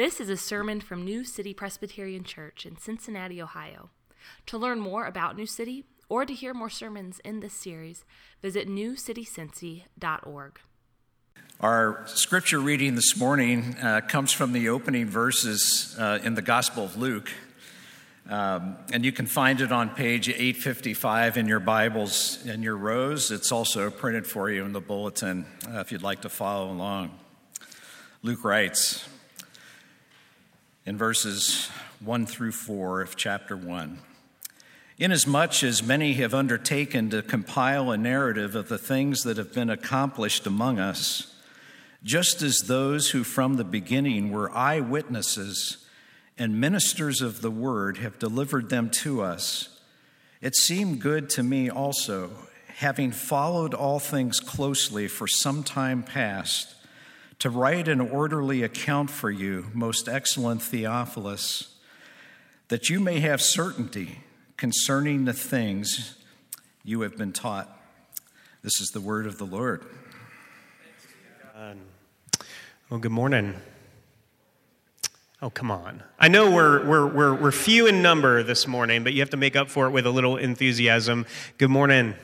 This is a sermon from New City Presbyterian Church in Cincinnati, Ohio. To learn more about New City or to hear more sermons in this series, visit newcitycincy.org. Our scripture reading this morning uh, comes from the opening verses uh, in the Gospel of Luke. Um, and you can find it on page 855 in your Bibles in your rows. It's also printed for you in the bulletin uh, if you'd like to follow along. Luke writes, in verses 1 through 4 of chapter 1. Inasmuch as many have undertaken to compile a narrative of the things that have been accomplished among us, just as those who from the beginning were eyewitnesses and ministers of the word have delivered them to us, it seemed good to me also, having followed all things closely for some time past to write an orderly account for you, most excellent Theophilus, that you may have certainty concerning the things you have been taught. This is the word of the Lord. Well, good morning. Oh, come on. I know we're, we're, we're, we're few in number this morning, but you have to make up for it with a little enthusiasm. Good morning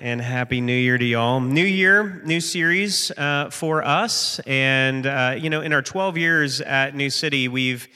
and happy new year to y'all. New year new series uh, for us. And uh, you know in our 12 years at new city we've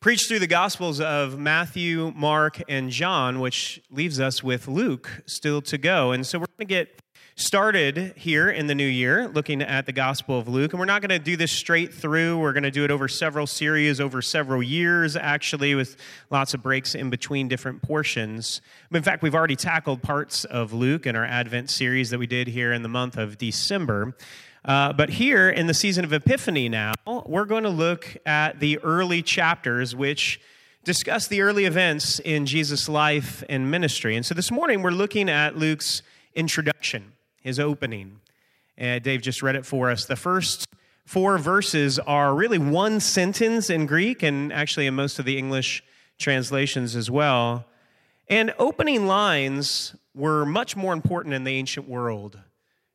preached through the gospels of matthew mark and john which leaves us with luke still to go. And so we're going to get started here in the new year looking at the Gospel of Luke. And we're not going to do this straight through. We're going to do it over several series, over several years, actually, with lots of breaks in between different portions. In fact, we've already tackled parts of Luke in our Advent series that we did here in the month of December. Uh, but here in the season of Epiphany now, we're going to look at the early chapters, which discuss the early events in Jesus' life and ministry. And so this morning, we're looking at Luke's introduction his opening. And Dave just read it for us. The first four verses are really one sentence in Greek and actually in most of the English translations as well. And opening lines were much more important in the ancient world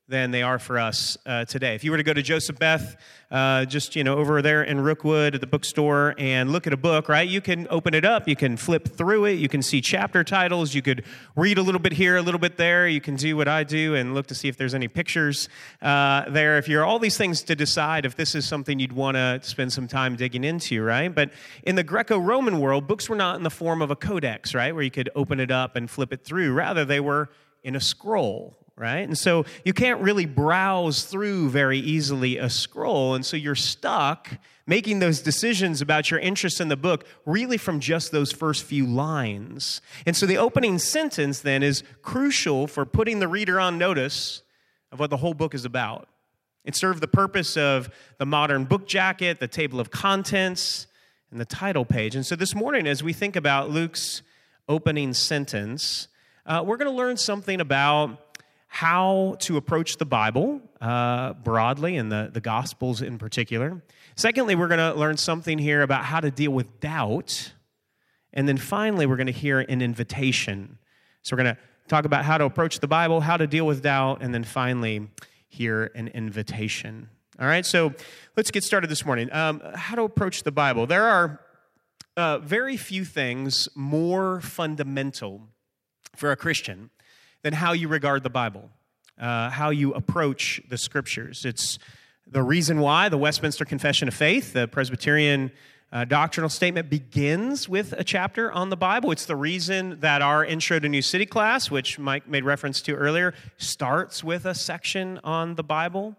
than they are for us uh, today. If you were to go to Joseph Beth, uh, just you know over there in Rookwood at the bookstore, and look at a book, right? You can open it up, you can flip through it, you can see chapter titles, you could read a little bit here, a little bit there. You can do what I do and look to see if there's any pictures uh, there. If you're all these things to decide if this is something you'd want to spend some time digging into, right? But in the Greco-Roman world, books were not in the form of a codex, right, where you could open it up and flip it through. Rather, they were in a scroll right? And so you can't really browse through very easily a scroll. And so you're stuck making those decisions about your interest in the book really from just those first few lines. And so the opening sentence then is crucial for putting the reader on notice of what the whole book is about. It served the purpose of the modern book jacket, the table of contents, and the title page. And so this morning, as we think about Luke's opening sentence, uh, we're going to learn something about how to approach the Bible uh, broadly and the, the Gospels in particular. Secondly, we're going to learn something here about how to deal with doubt. And then finally, we're going to hear an invitation. So we're going to talk about how to approach the Bible, how to deal with doubt, and then finally, hear an invitation. All right, so let's get started this morning. Um, how to approach the Bible. There are uh, very few things more fundamental for a Christian than how you regard the Bible, uh, how you approach the scriptures. It's the reason why the Westminster Confession of Faith, the Presbyterian uh, doctrinal statement, begins with a chapter on the Bible. It's the reason that our Intro to New City class, which Mike made reference to earlier, starts with a section on the Bible.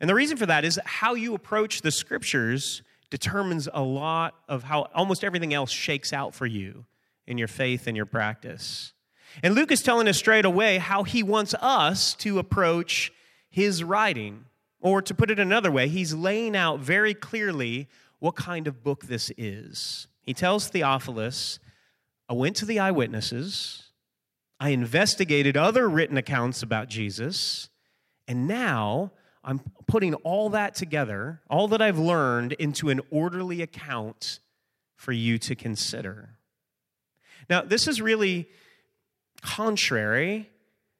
And the reason for that is how you approach the scriptures determines a lot of how almost everything else shakes out for you in your faith and your practice. And Luke is telling us straight away how he wants us to approach his writing. Or to put it another way, he's laying out very clearly what kind of book this is. He tells Theophilus, I went to the eyewitnesses, I investigated other written accounts about Jesus, and now I'm putting all that together, all that I've learned, into an orderly account for you to consider. Now, this is really contrary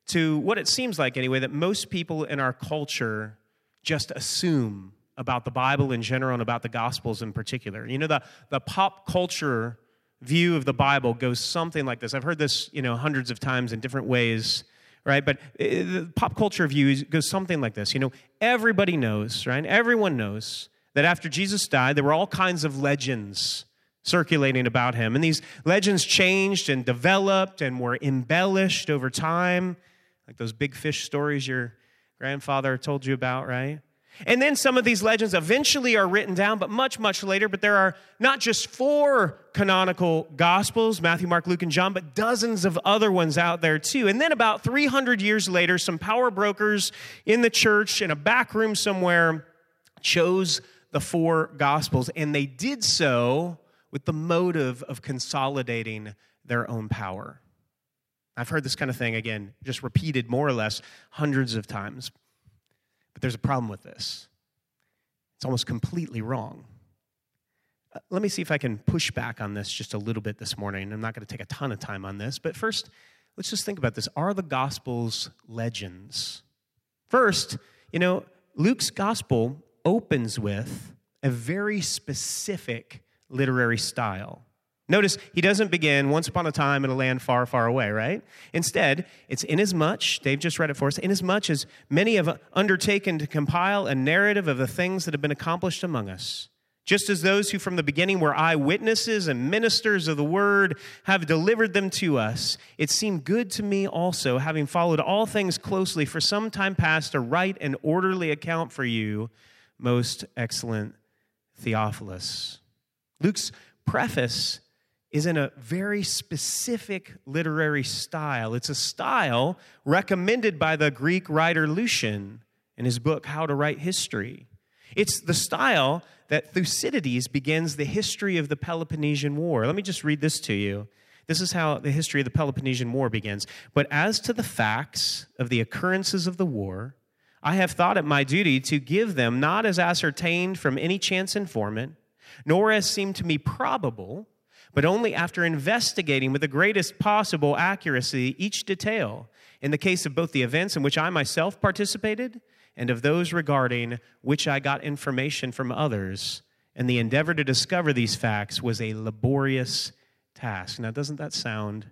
to what it seems like, anyway, that most people in our culture just assume about the Bible in general and about the Gospels in particular. You know, the, the pop culture view of the Bible goes something like this. I've heard this, you know, hundreds of times in different ways, right? But uh, the pop culture view goes something like this. You know, everybody knows, right? Everyone knows that after Jesus died, there were all kinds of legends circulating about him. And these legends changed and developed and were embellished over time, like those big fish stories your grandfather told you about, right? And then some of these legends eventually are written down, but much, much later. But there are not just four canonical gospels Matthew, Mark, Luke, and John, but dozens of other ones out there too. And then about 300 years later, some power brokers in the church in a back room somewhere chose the four gospels, and they did so with the motive of consolidating their own power. I've heard this kind of thing again, just repeated more or less hundreds of times. But there's a problem with this. It's almost completely wrong. Uh, let me see if I can push back on this just a little bit this morning. I'm not going to take a ton of time on this, but first, let's just think about this. Are the Gospels legends? First, you know, Luke's Gospel opens with a very specific literary style. Notice he doesn't begin once upon a time in a land far, far away, right? Instead, it's inasmuch, Dave just read it for us, inasmuch as many have undertaken to compile a narrative of the things that have been accomplished among us. Just as those who from the beginning were eyewitnesses and ministers of the word have delivered them to us, it seemed good to me also, having followed all things closely for some time past, to write an orderly account for you, most excellent Theophilus. Luke's preface is in a very specific literary style. It's a style recommended by the Greek writer Lucian in his book, How to Write History. It's the style that Thucydides begins the history of the Peloponnesian War. Let me just read this to you. This is how the history of the Peloponnesian War begins. But as to the facts of the occurrences of the war, I have thought it my duty to give them not as ascertained from any chance informant, nor as seemed to me probable but only after investigating with the greatest possible accuracy each detail in the case of both the events in which I myself participated and of those regarding which I got information from others. And the endeavor to discover these facts was a laborious task. Now, doesn't that sound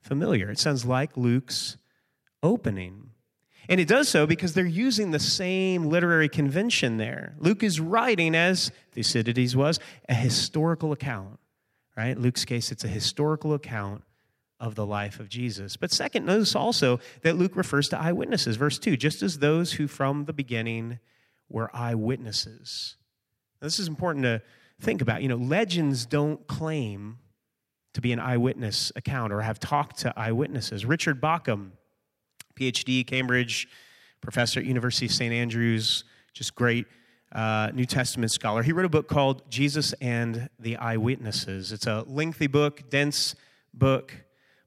familiar? It sounds like Luke's opening. And it does so because they're using the same literary convention there. Luke is writing, as Thucydides was, a historical account right? Luke's case, it's a historical account of the life of Jesus. But second, notice also that Luke refers to eyewitnesses. Verse 2 just as those who from the beginning were eyewitnesses. Now, this is important to think about. You know, legends don't claim to be an eyewitness account or have talked to eyewitnesses. Richard Bauckham, PhD, Cambridge, professor at University of St. Andrews, just great uh, New Testament scholar. He wrote a book called Jesus and the Eyewitnesses. It's a lengthy book, dense book.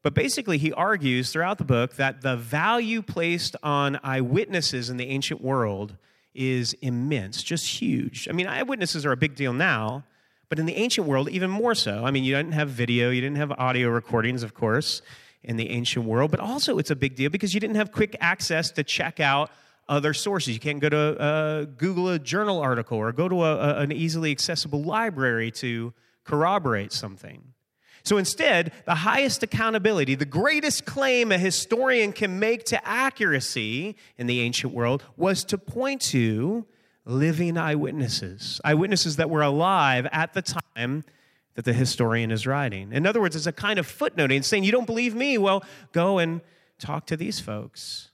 But basically, he argues throughout the book that the value placed on eyewitnesses in the ancient world is immense, just huge. I mean, eyewitnesses are a big deal now, but in the ancient world, even more so. I mean, you didn't have video, you didn't have audio recordings, of course, in the ancient world, but also it's a big deal because you didn't have quick access to check out other sources. You can't go to uh, Google a journal article or go to a, a, an easily accessible library to corroborate something. So instead, the highest accountability, the greatest claim a historian can make to accuracy in the ancient world was to point to living eyewitnesses, eyewitnesses that were alive at the time that the historian is writing. In other words, it's a kind of footnoting saying, You don't believe me? Well, go and talk to these folks.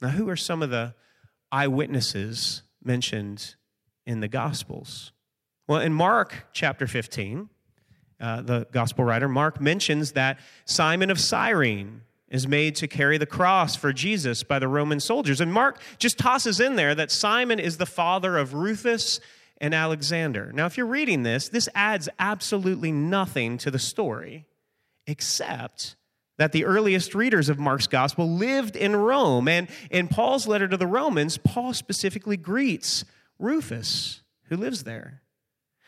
Now, who are some of the eyewitnesses mentioned in the Gospels? Well, in Mark chapter 15, uh, the gospel writer Mark mentions that Simon of Cyrene is made to carry the cross for Jesus by the Roman soldiers. And Mark just tosses in there that Simon is the father of Rufus and Alexander. Now, if you're reading this, this adds absolutely nothing to the story except that the earliest readers of Mark's gospel lived in Rome. And in Paul's letter to the Romans, Paul specifically greets Rufus, who lives there.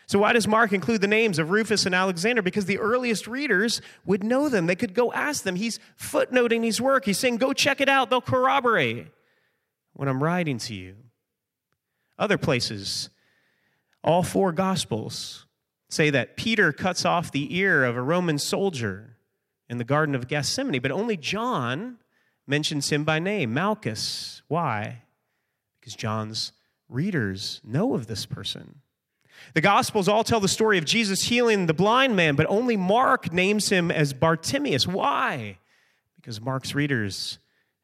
So, why does Mark include the names of Rufus and Alexander? Because the earliest readers would know them. They could go ask them. He's footnoting his work. He's saying, Go check it out. They'll corroborate what I'm writing to you. Other places, all four Gospels say that Peter cuts off the ear of a Roman soldier in the Garden of Gethsemane, but only John mentions him by name, Malchus. Why? Because John's readers know of this person. The Gospels all tell the story of Jesus healing the blind man, but only Mark names him as Bartimaeus. Why? Because Mark's readers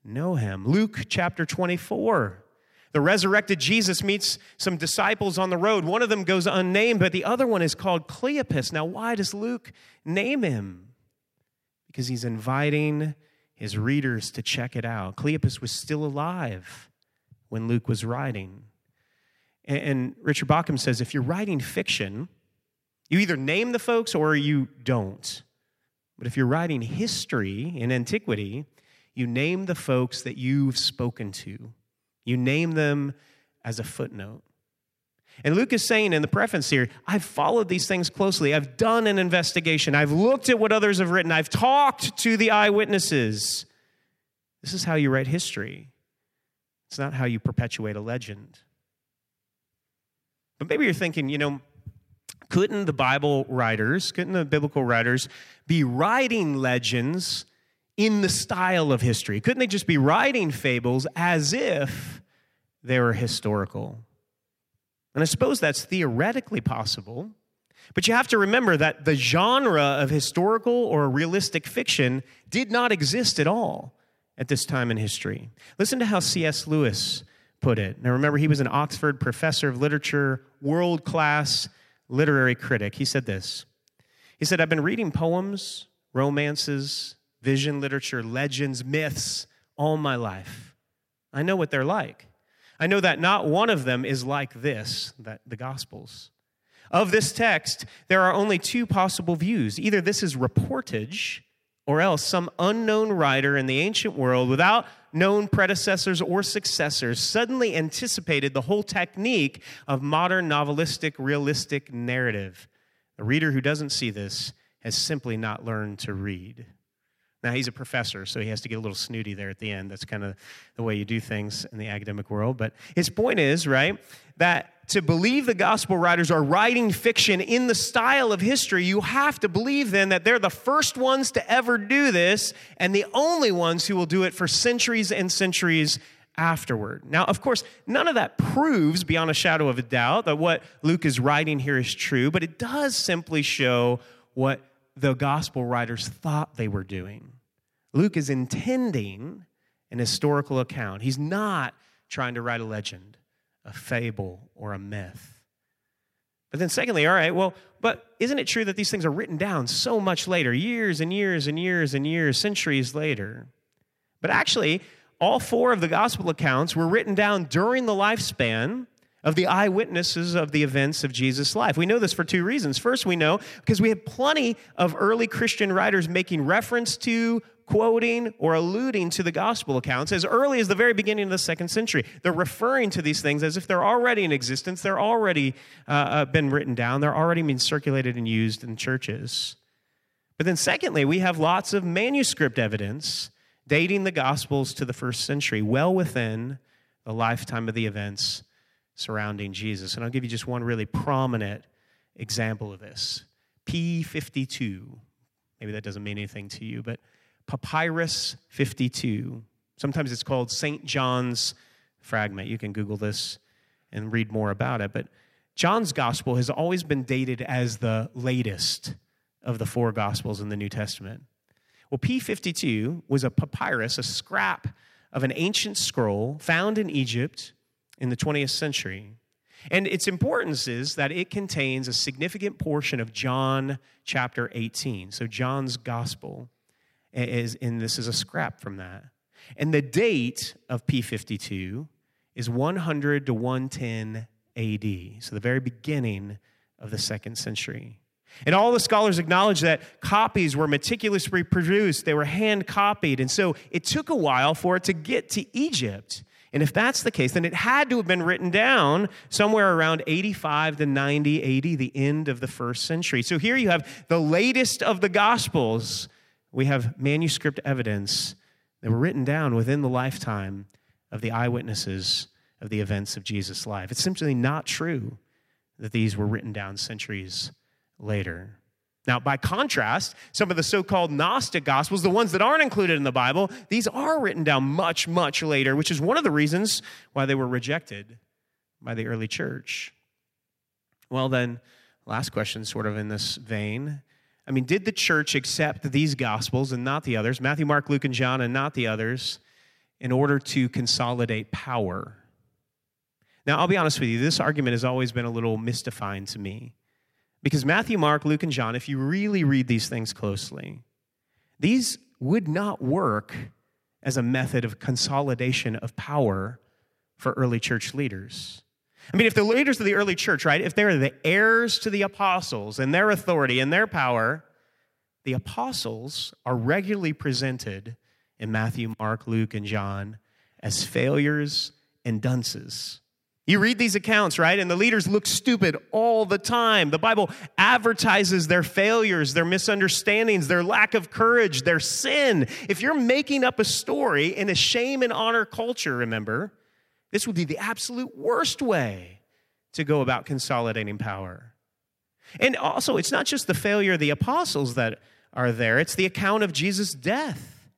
know him. Luke chapter 24. The resurrected Jesus meets some disciples on the road. One of them goes unnamed, but the other one is called Cleopas. Now, why does Luke name him? Because he's inviting his readers to check it out. Cleopas was still alive when Luke was writing. And Richard Bauckham says if you're writing fiction, you either name the folks or you don't. But if you're writing history in antiquity, you name the folks that you've spoken to. You name them as a footnote. And Luke is saying in the preface here, I've followed these things closely. I've done an investigation. I've looked at what others have written. I've talked to the eyewitnesses. This is how you write history. It's not how you perpetuate a legend. But maybe you're thinking, you know, couldn't the Bible writers, couldn't the biblical writers be writing legends in the style of history? Couldn't they just be writing fables as if they were historical? And I suppose that's theoretically possible. But you have to remember that the genre of historical or realistic fiction did not exist at all at this time in history. Listen to how C.S. Lewis put it. Now, remember, he was an Oxford professor of literature, world class literary critic. He said this He said, I've been reading poems, romances, vision literature, legends, myths all my life. I know what they're like. I know that not one of them is like this, that the Gospels. Of this text, there are only two possible views. Either this is reportage, or else some unknown writer in the ancient world, without known predecessors or successors, suddenly anticipated the whole technique of modern novelistic, realistic narrative. The reader who doesn't see this has simply not learned to read. Now, he's a professor, so he has to get a little snooty there at the end. That's kind of the way you do things in the academic world. But his point is, right, that to believe the gospel writers are writing fiction in the style of history, you have to believe then that they're the first ones to ever do this and the only ones who will do it for centuries and centuries afterward. Now, of course, none of that proves beyond a shadow of a doubt that what Luke is writing here is true, but it does simply show what the gospel writers thought they were doing. Luke is intending an historical account. He's not trying to write a legend, a fable, or a myth. But then, secondly, all right, well, but isn't it true that these things are written down so much later, years and years and years and years, centuries later? But actually, all four of the gospel accounts were written down during the lifespan of the eyewitnesses of the events of Jesus' life. We know this for two reasons. First, we know because we have plenty of early Christian writers making reference to, quoting, or alluding to the gospel accounts as early as the very beginning of the second century. They're referring to these things as if they're already in existence, they're already uh, uh been written down, they're already being circulated and used in churches. But then, secondly, we have lots of manuscript evidence dating the gospels to the first century, well within the lifetime of the events surrounding Jesus. And I'll give you just one really prominent example of this P52. Maybe that doesn't mean anything to you, but Papyrus 52. Sometimes it's called St. John's fragment. You can Google this and read more about it. But John's gospel has always been dated as the latest of the four gospels in the New Testament. Well, P52 was a papyrus, a scrap of an ancient scroll found in Egypt in the 20th century. And its importance is that it contains a significant portion of John chapter 18. So John's gospel is, and this is a scrap from that. And the date of P52 is 100 to 110 AD, so the very beginning of the second century. And all the scholars acknowledge that copies were meticulously produced, they were hand copied. And so it took a while for it to get to Egypt. And if that's the case, then it had to have been written down somewhere around 85 to 90 AD, the end of the first century. So here you have the latest of the Gospels. We have manuscript evidence that were written down within the lifetime of the eyewitnesses of the events of Jesus' life. It's simply not true that these were written down centuries later. Now, by contrast, some of the so called Gnostic Gospels, the ones that aren't included in the Bible, these are written down much, much later, which is one of the reasons why they were rejected by the early church. Well, then, last question, sort of in this vein. I mean, did the church accept these Gospels and not the others, Matthew, Mark, Luke, and John, and not the others, in order to consolidate power? Now, I'll be honest with you, this argument has always been a little mystifying to me. Because Matthew, Mark, Luke, and John, if you really read these things closely, these would not work as a method of consolidation of power for early church leaders. I mean, if the leaders of the early church, right, if they're the heirs to the apostles and their authority and their power, the apostles are regularly presented in Matthew, Mark, Luke, and John as failures and dunces. You read these accounts, right? And the leaders look stupid all the time. The Bible advertises their failures, their misunderstandings, their lack of courage, their sin. If you're making up a story in a shame and honor culture, remember, this would be the absolute worst way to go about consolidating power. And also, it's not just the failure of the apostles that are there, it's the account of Jesus' death.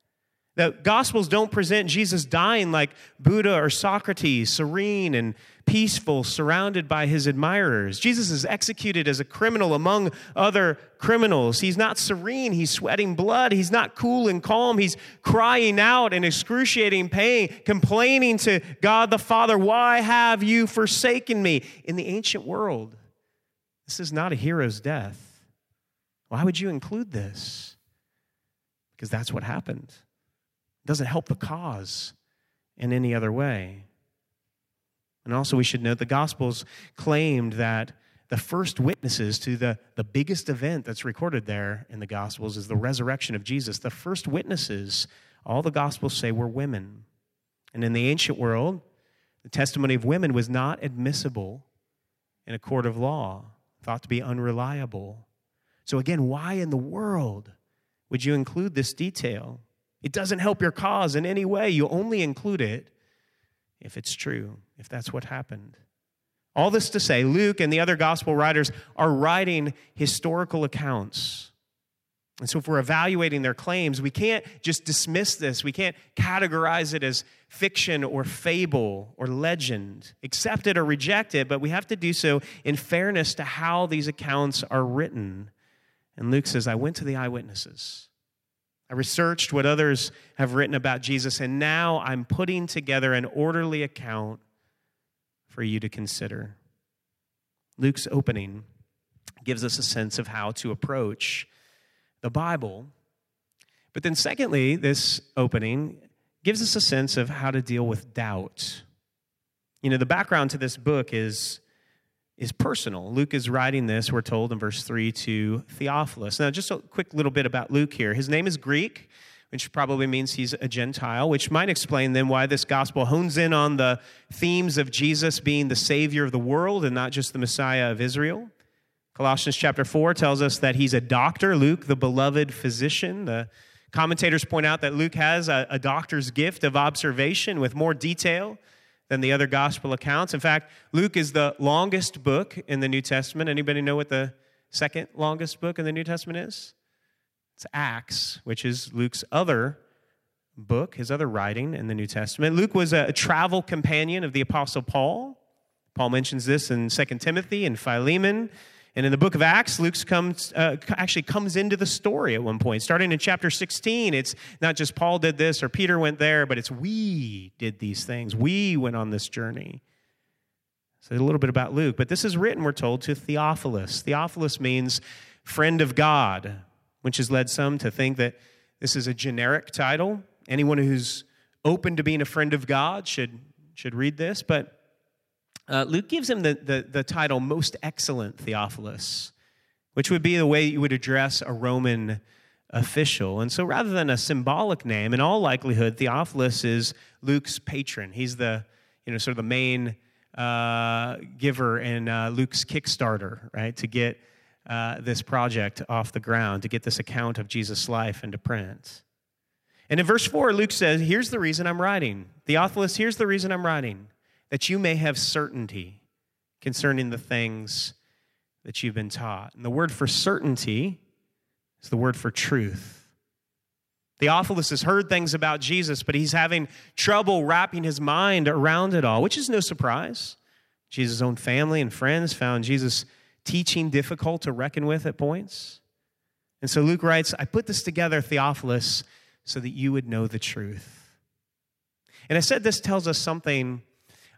The Gospels don't present Jesus dying like Buddha or Socrates, serene and peaceful, surrounded by his admirers. Jesus is executed as a criminal among other criminals. He's not serene, he's sweating blood. He's not cool and calm. He's crying out in excruciating pain, complaining to God the Father, Why have you forsaken me? In the ancient world, this is not a hero's death. Why would you include this? Because that's what happened. It doesn't help the cause in any other way. And also, we should note the Gospels claimed that the first witnesses to the, the biggest event that's recorded there in the Gospels is the resurrection of Jesus. The first witnesses, all the Gospels say, were women. And in the ancient world, the testimony of women was not admissible in a court of law, thought to be unreliable. So, again, why in the world would you include this detail? It doesn't help your cause in any way. You only include it if it's true, if that's what happened. All this to say, Luke and the other gospel writers are writing historical accounts. And so, if we're evaluating their claims, we can't just dismiss this. We can't categorize it as fiction or fable or legend, accept it or reject it, but we have to do so in fairness to how these accounts are written. And Luke says, I went to the eyewitnesses. I researched what others have written about Jesus, and now I'm putting together an orderly account for you to consider. Luke's opening gives us a sense of how to approach the Bible. But then, secondly, this opening gives us a sense of how to deal with doubt. You know, the background to this book is is personal. Luke is writing this, we're told in verse 3, to Theophilus. Now, just a quick little bit about Luke here. His name is Greek, which probably means he's a Gentile, which might explain then why this gospel hones in on the themes of Jesus being the Savior of the world and not just the Messiah of Israel. Colossians chapter 4 tells us that he's a doctor, Luke, the beloved physician. The commentators point out that Luke has a, a doctor's gift of observation with more detail than the other gospel accounts. In fact, Luke is the longest book in the New Testament. Anybody know what the second longest book in the New Testament is? It's Acts, which is Luke's other book, his other writing in the New Testament. Luke was a travel companion of the Apostle Paul. Paul mentions this in 2 Timothy and Philemon. And in the book of Acts, Luke comes, uh, actually comes into the story at one point. Starting in chapter 16, it's not just Paul did this or Peter went there, but it's we did these things. We went on this journey. So a little bit about Luke. But this is written, we're told, to Theophilus. Theophilus means friend of God, which has led some to think that this is a generic title. Anyone who's open to being a friend of God should, should read this. But uh, Luke gives him the, the, the title Most Excellent Theophilus, which would be the way you would address a Roman official. And so rather than a symbolic name, in all likelihood, Theophilus is Luke's patron. He's the, you know, sort of the main uh, giver in uh, Luke's Kickstarter, right, to get uh, this project off the ground, to get this account of Jesus' life into print. And in verse 4, Luke says, Here's the reason I'm writing. Theophilus, here's the reason I'm writing. that you may have certainty concerning the things that you've been taught. And the word for certainty is the word for truth. Theophilus has heard things about Jesus, but he's having trouble wrapping his mind around it all, which is no surprise. Jesus' own family and friends found Jesus' teaching difficult to reckon with at points. And so Luke writes, I put this together, Theophilus, so that you would know the truth. And I said this tells us something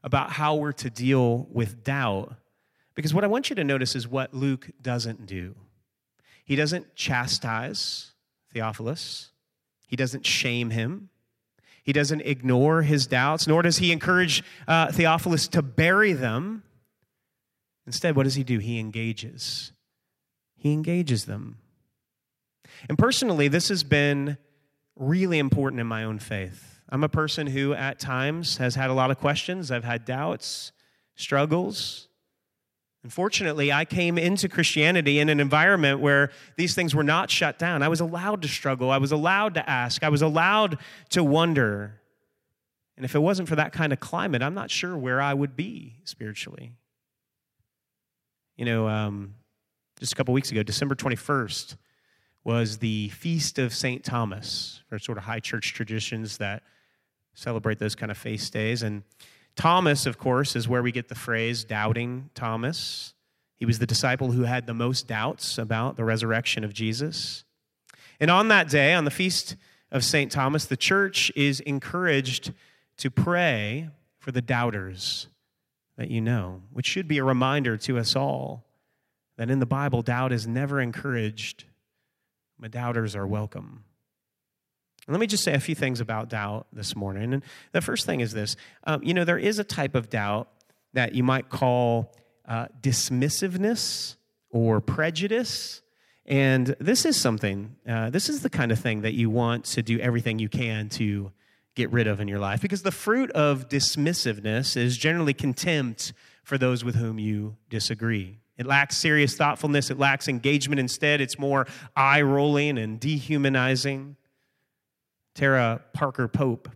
about how we're to deal with doubt, because what I want you to notice is what Luke doesn't do. He doesn't chastise Theophilus, he doesn't shame him. He doesn't ignore his doubts, nor does he encourage uh, Theophilus to bury them. Instead, what does he do? He engages. He engages them. And personally, this has been really important in my own faith. I'm a person who, at times, has had a lot of questions. I've had doubts, struggles. Unfortunately, I came into Christianity in an environment where these things were not shut down. I was allowed to struggle. I was allowed to ask. I was allowed to wonder. And if it wasn't for that kind of climate, I'm not sure where I would be spiritually. You know, um, just a couple weeks ago, December 21st, was the Feast of St. Thomas, or sort of high church traditions that celebrate those kind of feast days. And Thomas, of course, is where we get the phrase doubting Thomas. He was the disciple who had the most doubts about the resurrection of Jesus. And on that day, on the feast of St. Thomas, the church is encouraged to pray for the doubters that you know, which should be a reminder to us all that in the Bible, doubt is never encouraged, but doubters are welcome. Let me just say a few things about doubt this morning. And the first thing is this um, you know, there is a type of doubt that you might call uh, dismissiveness or prejudice. And this is something, uh, this is the kind of thing that you want to do everything you can to get rid of in your life. Because the fruit of dismissiveness is generally contempt for those with whom you disagree. It lacks serious thoughtfulness, it lacks engagement. Instead, it's more eye rolling and dehumanizing. Tara Parker Pope,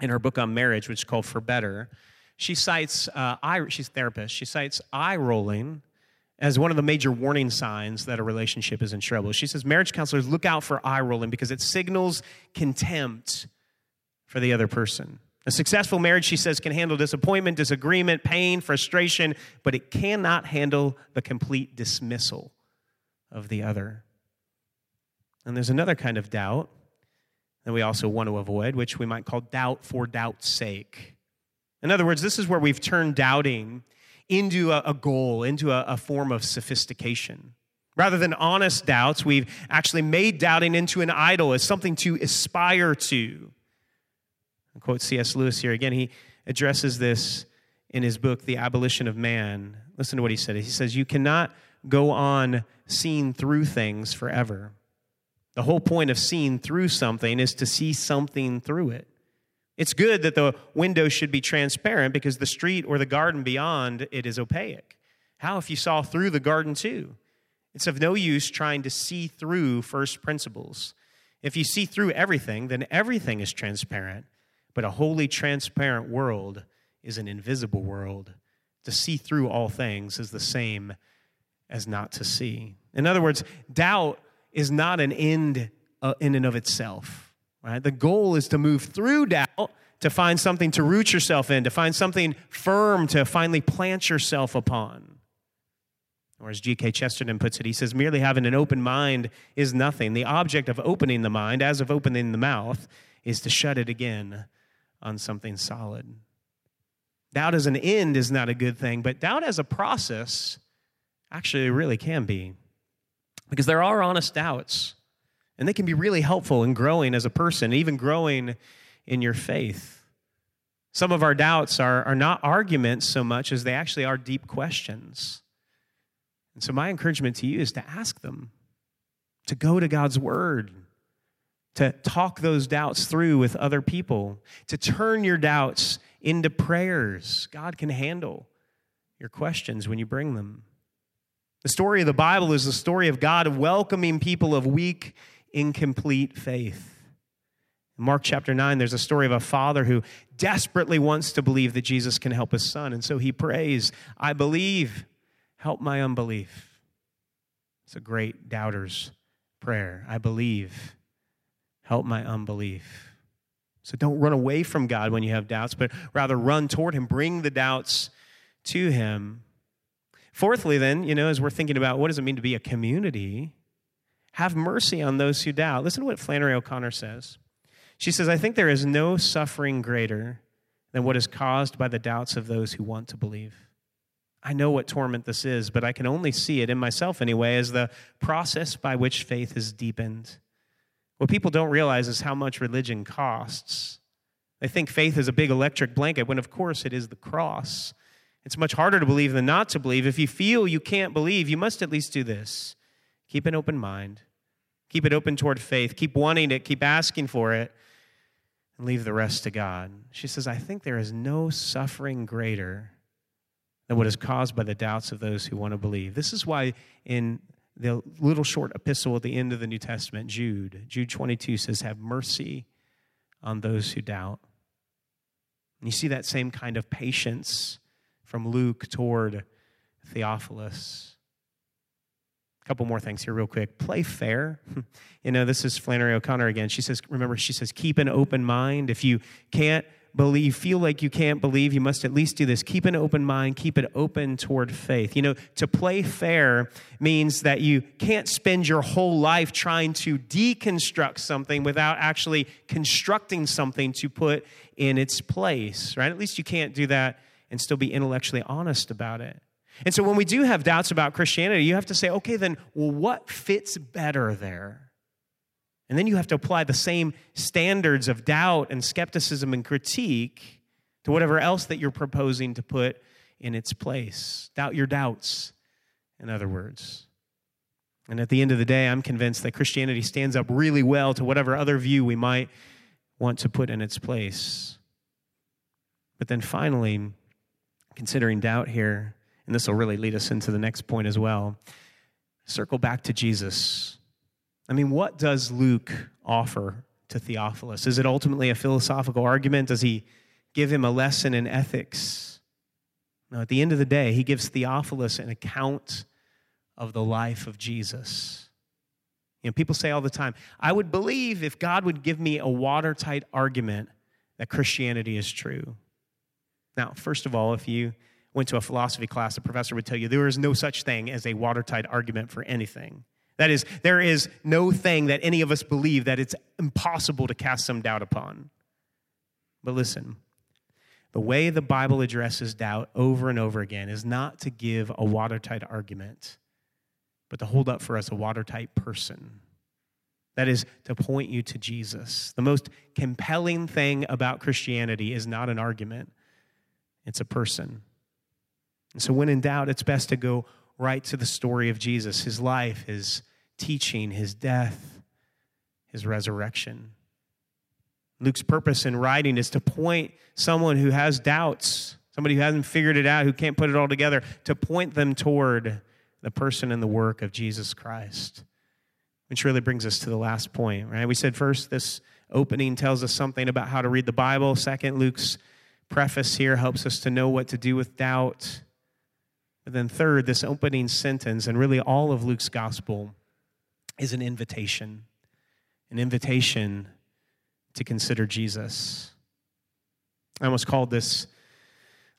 in her book on marriage, which is called For Better, she cites uh, eye, she's a therapist. She cites eye rolling as one of the major warning signs that a relationship is in trouble. She says marriage counselors look out for eye rolling because it signals contempt for the other person. A successful marriage, she says, can handle disappointment, disagreement, pain, frustration, but it cannot handle the complete dismissal of the other. And there's another kind of doubt that we also want to avoid, which we might call doubt for doubt's sake. In other words, this is where we've turned doubting into a, a goal, into a, a form of sophistication. Rather than honest doubts, we've actually made doubting into an idol, as something to aspire to. I quote C.S. Lewis here again. He addresses this in his book, The Abolition of Man. Listen to what he said. He says, You cannot go on seeing through things forever. The whole point of seeing through something is to see something through it. It's good that the window should be transparent because the street or the garden beyond it is opaque. How if you saw through the garden too? It's of no use trying to see through first principles. If you see through everything, then everything is transparent. But a wholly transparent world is an invisible world. To see through all things is the same as not to see. In other words, doubt is not an end uh, in and of itself. Right? The goal is to move through doubt to find something to root yourself in, to find something firm to finally plant yourself upon. Or as G.K. Chesterton puts it, he says, merely having an open mind is nothing. The object of opening the mind, as of opening the mouth, is to shut it again on something solid. Doubt as an end is not a good thing, but doubt as a process actually really can be. Because there are honest doubts, and they can be really helpful in growing as a person, even growing in your faith. Some of our doubts are, are not arguments so much as they actually are deep questions. And so, my encouragement to you is to ask them, to go to God's Word, to talk those doubts through with other people, to turn your doubts into prayers. God can handle your questions when you bring them. The story of the Bible is the story of God welcoming people of weak, incomplete faith. In Mark chapter 9, there's a story of a father who desperately wants to believe that Jesus can help his son. And so he prays, I believe, help my unbelief. It's a great doubter's prayer. I believe, help my unbelief. So don't run away from God when you have doubts, but rather run toward Him. Bring the doubts to Him. Fourthly, then, you know, as we're thinking about what does it mean to be a community, have mercy on those who doubt. Listen to what Flannery O'Connor says. She says, I think there is no suffering greater than what is caused by the doubts of those who want to believe. I know what torment this is, but I can only see it in myself anyway as the process by which faith is deepened. What people don't realize is how much religion costs. They think faith is a big electric blanket, when of course it is the cross. It's much harder to believe than not to believe. If you feel you can't believe, you must at least do this keep an open mind, keep it open toward faith, keep wanting it, keep asking for it, and leave the rest to God. She says, I think there is no suffering greater than what is caused by the doubts of those who want to believe. This is why in the little short epistle at the end of the New Testament, Jude, Jude 22 says, Have mercy on those who doubt. And you see that same kind of patience from Luke toward Theophilus. A couple more things here, real quick. Play fair. you know, this is Flannery O'Connor again. She says, remember, she says, keep an open mind. If you can't believe, feel like you can't believe, you must at least do this. Keep an open mind, keep it open toward faith. You know, to play fair means that you can't spend your whole life trying to deconstruct something without actually constructing something to put in its place, right? At least you can't do that and still be intellectually honest about it. And so when we do have doubts about Christianity, you have to say, okay, then, well, what fits better there? And then you have to apply the same standards of doubt and skepticism and critique to whatever else that you're proposing to put in its place. Doubt your doubts, in other words. And at the end of the day, I'm convinced that Christianity stands up really well to whatever other view we might want to put in its place. But then finally, considering doubt here, and this will really lead us into the next point as well, circle back to Jesus. I mean, what does Luke offer to Theophilus? Is it ultimately a philosophical argument? Does he give him a lesson in ethics? No, at the end of the day, he gives Theophilus an account of the life of Jesus. You know, people say all the time, I would believe if God would give me a watertight argument that Christianity is true. Now, first of all, if you went to a philosophy class, the professor would tell you there is no such thing as a watertight argument for anything. That is, there is no thing that any of us believe that it's impossible to cast some doubt upon. But listen, the way the Bible addresses doubt over and over again is not to give a watertight argument, but to hold up for us a watertight person. That is to point you to Jesus. The most compelling thing about Christianity is not an argument, it's a person. And so, when in doubt, it's best to go right to the story of Jesus, his life, his teaching, his death, his resurrection. Luke's purpose in writing is to point someone who has doubts, somebody who hasn't figured it out, who can't put it all together, to point them toward the person and the work of Jesus Christ. Which really brings us to the last point, right? We said first, this opening tells us something about how to read the Bible. Second, Luke's preface here helps us to know what to do with doubt. But then, third, this opening sentence, and really all of Luke's gospel, is an invitation an invitation to consider Jesus. I almost called this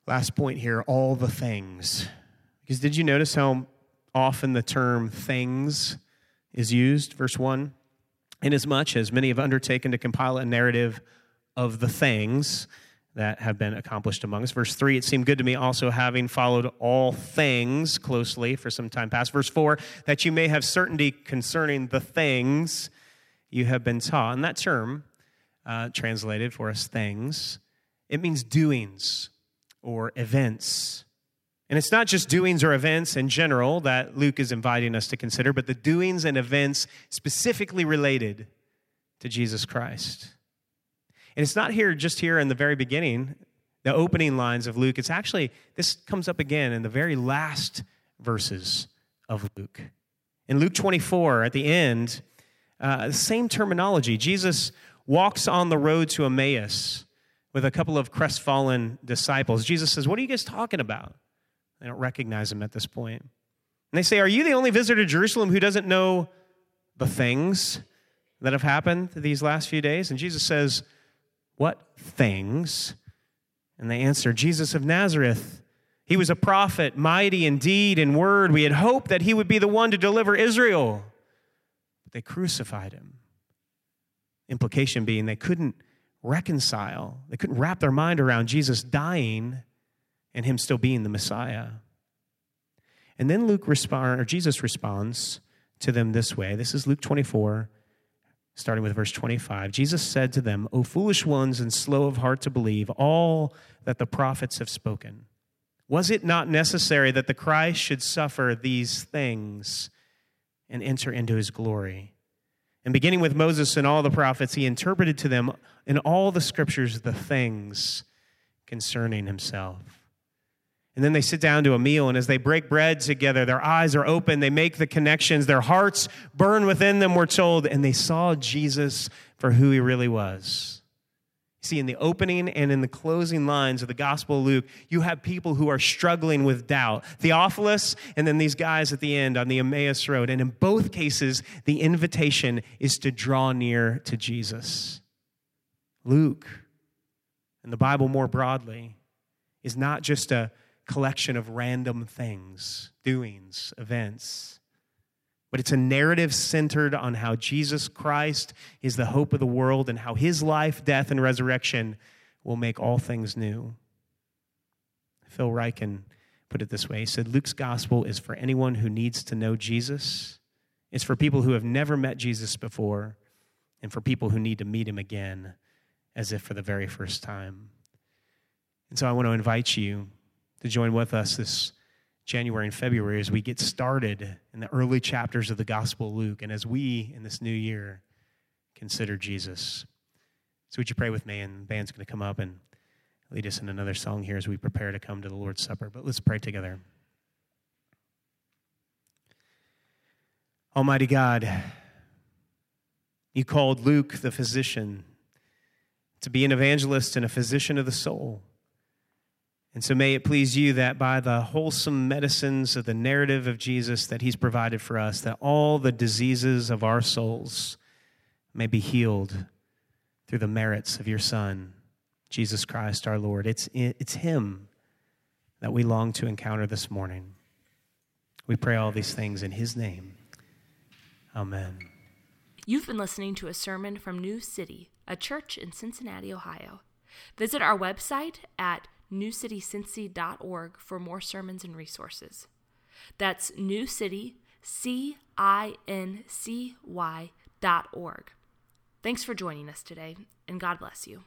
last point here all the things. Because did you notice how often the term things is used? Verse 1 Inasmuch as many have undertaken to compile a narrative of the things, that have been accomplished among us. Verse 3, it seemed good to me also having followed all things closely for some time past. Verse 4, that you may have certainty concerning the things you have been taught. And that term, uh, translated for us things, it means doings or events. And it's not just doings or events in general that Luke is inviting us to consider, but the doings and events specifically related to Jesus Christ. And it's not here just here in the very beginning, the opening lines of Luke. It's actually, this comes up again in the very last verses of Luke. In Luke 24, at the end, uh, same terminology. Jesus walks on the road to Emmaus with a couple of crestfallen disciples. Jesus says, What are you guys talking about? They don't recognize him at this point. And they say, Are you the only visitor to Jerusalem who doesn't know the things that have happened these last few days? And Jesus says, What things? And they answer, Jesus of Nazareth. He was a prophet, mighty in deed and word. We had hoped that he would be the one to deliver Israel. But they crucified him. Implication being they couldn't reconcile, they couldn't wrap their mind around Jesus dying and him still being the Messiah. And then Luke respond, or Jesus responds to them this way. This is Luke 24, starting with verse 25. Jesus said to them, O foolish ones and slow of heart to believe all that the prophets have spoken. Was it not necessary that the Christ should suffer these things and enter into his glory? And beginning with Moses and all the prophets, he interpreted to them in all the scriptures the things concerning himself. And then they sit down to a meal, and as they break bread together, their eyes are open, they make the connections, their hearts burn within them, we're told, and they saw Jesus for who he really was. See, in the opening and in the closing lines of the Gospel of Luke, you have people who are struggling with doubt. Theophilus, and then these guys at the end on the Emmaus Road. And in both cases, the invitation is to draw near to Jesus. Luke, and the Bible more broadly, is not just a collection of random things, doings, events but it's a narrative centered on how Jesus Christ is the hope of the world and how his life, death, and resurrection will make all things new. Phil Ryken put it this way He said, Luke's gospel is for anyone who needs to know Jesus, it's for people who have never met Jesus before, and for people who need to meet him again as if for the very first time. And so I want to invite you to join with us this January and February as we get started in the early chapters of the Gospel of Luke and as we, in this new year, consider Jesus. So, would you pray with me? And the band's going to come up and lead us in another song here as we prepare to come to the Lord's Supper. But let's pray together. Almighty God, you called Luke the physician to be an evangelist and a physician of the soul. And so may it please you that by the wholesome medicines of the narrative of Jesus that he's provided for us, that all the diseases of our souls may be healed through the merits of your Son, Jesus Christ our Lord. It's, it's him that we long to encounter this morning. We pray all these things in his name. Amen. You've been listening to a sermon from New City, a church in Cincinnati, Ohio. Visit our website at newcitycincy.org for more sermons and resources. That's New City, C I N C Y dot org. Thanks for joining us today, and God bless you.